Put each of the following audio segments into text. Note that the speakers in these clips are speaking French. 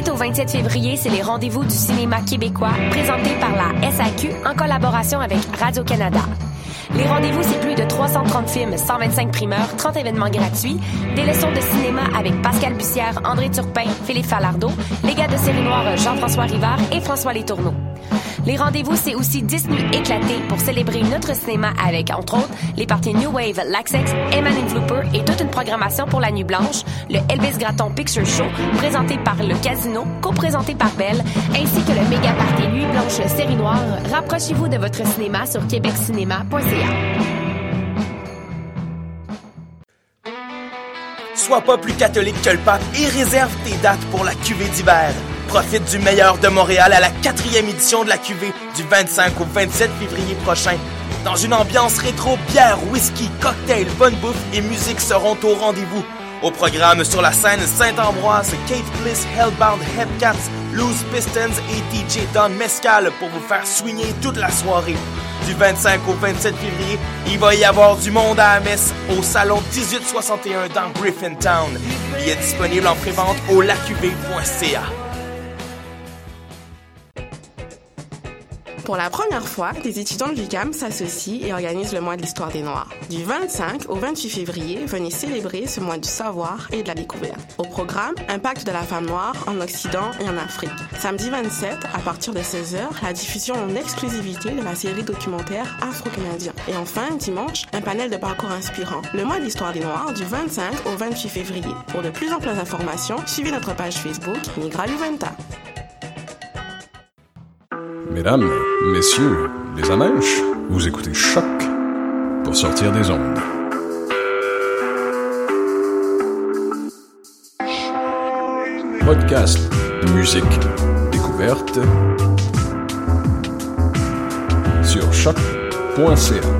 18 au 27 février, c'est les rendez-vous du cinéma québécois présentés par la SAQ en collaboration avec Radio-Canada. Les rendez-vous, c'est plus de 330 films, 125 primeurs, 30 événements gratuits, des leçons de cinéma avec Pascal Bussière, André Turpin, Philippe Falardeau, les gars de série noire Jean-François Rivard et François Letourneau. Les rendez-vous, c'est aussi 10 nuits éclatées pour célébrer notre cinéma avec, entre autres, les parties New Wave, Laxex, Eman Flooper et toute une programmation pour la Nuit Blanche, le Elvis Gratton Picture Show, présenté par le Casino, co-présenté par Belle, ainsi que le méga party Nuit Blanche Série Noire. Rapprochez-vous de votre cinéma sur québeccinéma.ca. Sois pas plus catholique que le pape et réserve tes dates pour la cuvée d'hiver. Profite du meilleur de Montréal à la quatrième édition de la cuvée du 25 au 27 février prochain. Dans une ambiance rétro, bière, whisky, cocktail, bonne bouffe et musique seront au rendez-vous. Au programme sur la scène Saint-Ambroise, Kate Bliss, Hellbound, Hepcats, Loose Pistons et DJ Don Mescal pour vous faire swinger toute la soirée. Du 25 au 27 février, il va y avoir du monde à la messe au salon 1861 dans Griffintown. Il est disponible en prévente au lacuv.ca. Pour la première fois, des étudiants de l'UQAM s'associent et organisent le mois de l'histoire des Noirs. Du 25 au 28 février, venez célébrer ce mois du savoir et de la découverte. Au programme, Impact de la femme noire en Occident et en Afrique. Samedi 27, à partir de 16h, la diffusion en exclusivité de la série documentaire Afro-Canadien. Et enfin, dimanche, un panel de parcours inspirant. Le mois de l'histoire des Noirs du 25 au 28 février. Pour de plus amples informations, suivez notre page Facebook Migra Juventa. Mesdames, messieurs, les amèches, vous écoutez Choc pour sortir des ondes. Podcast, musique, découverte sur choc.ca.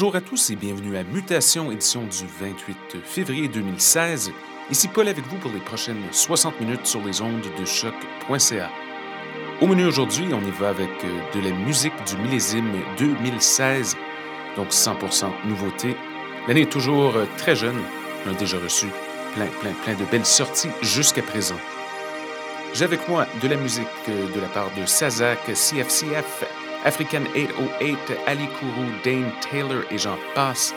Bonjour à tous et bienvenue à Mutation, édition du 28 février 2016. Ici Paul avec vous pour les prochaines 60 minutes sur les ondes de choc.ca. Au menu aujourd'hui, on y va avec euh, de la musique du millésime 2016, donc 100% nouveauté. L'année est toujours euh, très jeune, on a déjà reçu plein, plein, plein de belles sorties jusqu'à présent. J'ai avec moi de la musique euh, de la part de Sazak, CFCF, African 808, Ali Kourou, Dane Taylor et j'en passe.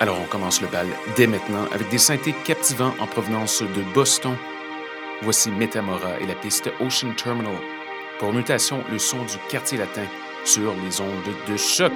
Alors on commence le bal dès maintenant avec des synthés captivants en provenance de Boston. Voici Metamora et la piste Ocean Terminal. Pour mutation, le son du quartier latin sur les ondes de choc.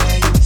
away.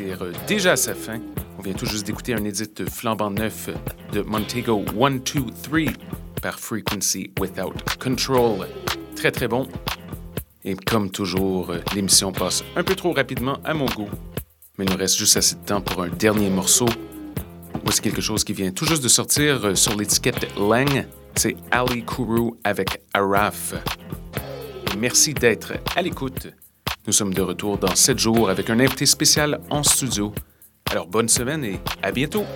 Euh, déjà à sa fin. On vient tout juste d'écouter un édit flambant neuf de Montego 123 par Frequency Without Control. Très très bon. Et comme toujours, euh, l'émission passe un peu trop rapidement à mon goût. Mais il nous reste juste assez de temps pour un dernier morceau. Voici quelque chose qui vient tout juste de sortir euh, sur l'étiquette Lang. C'est Ali Kourou avec Araf. Merci d'être à l'écoute. Nous sommes de retour dans 7 jours avec un invité spécial en studio. Alors bonne semaine et à bientôt!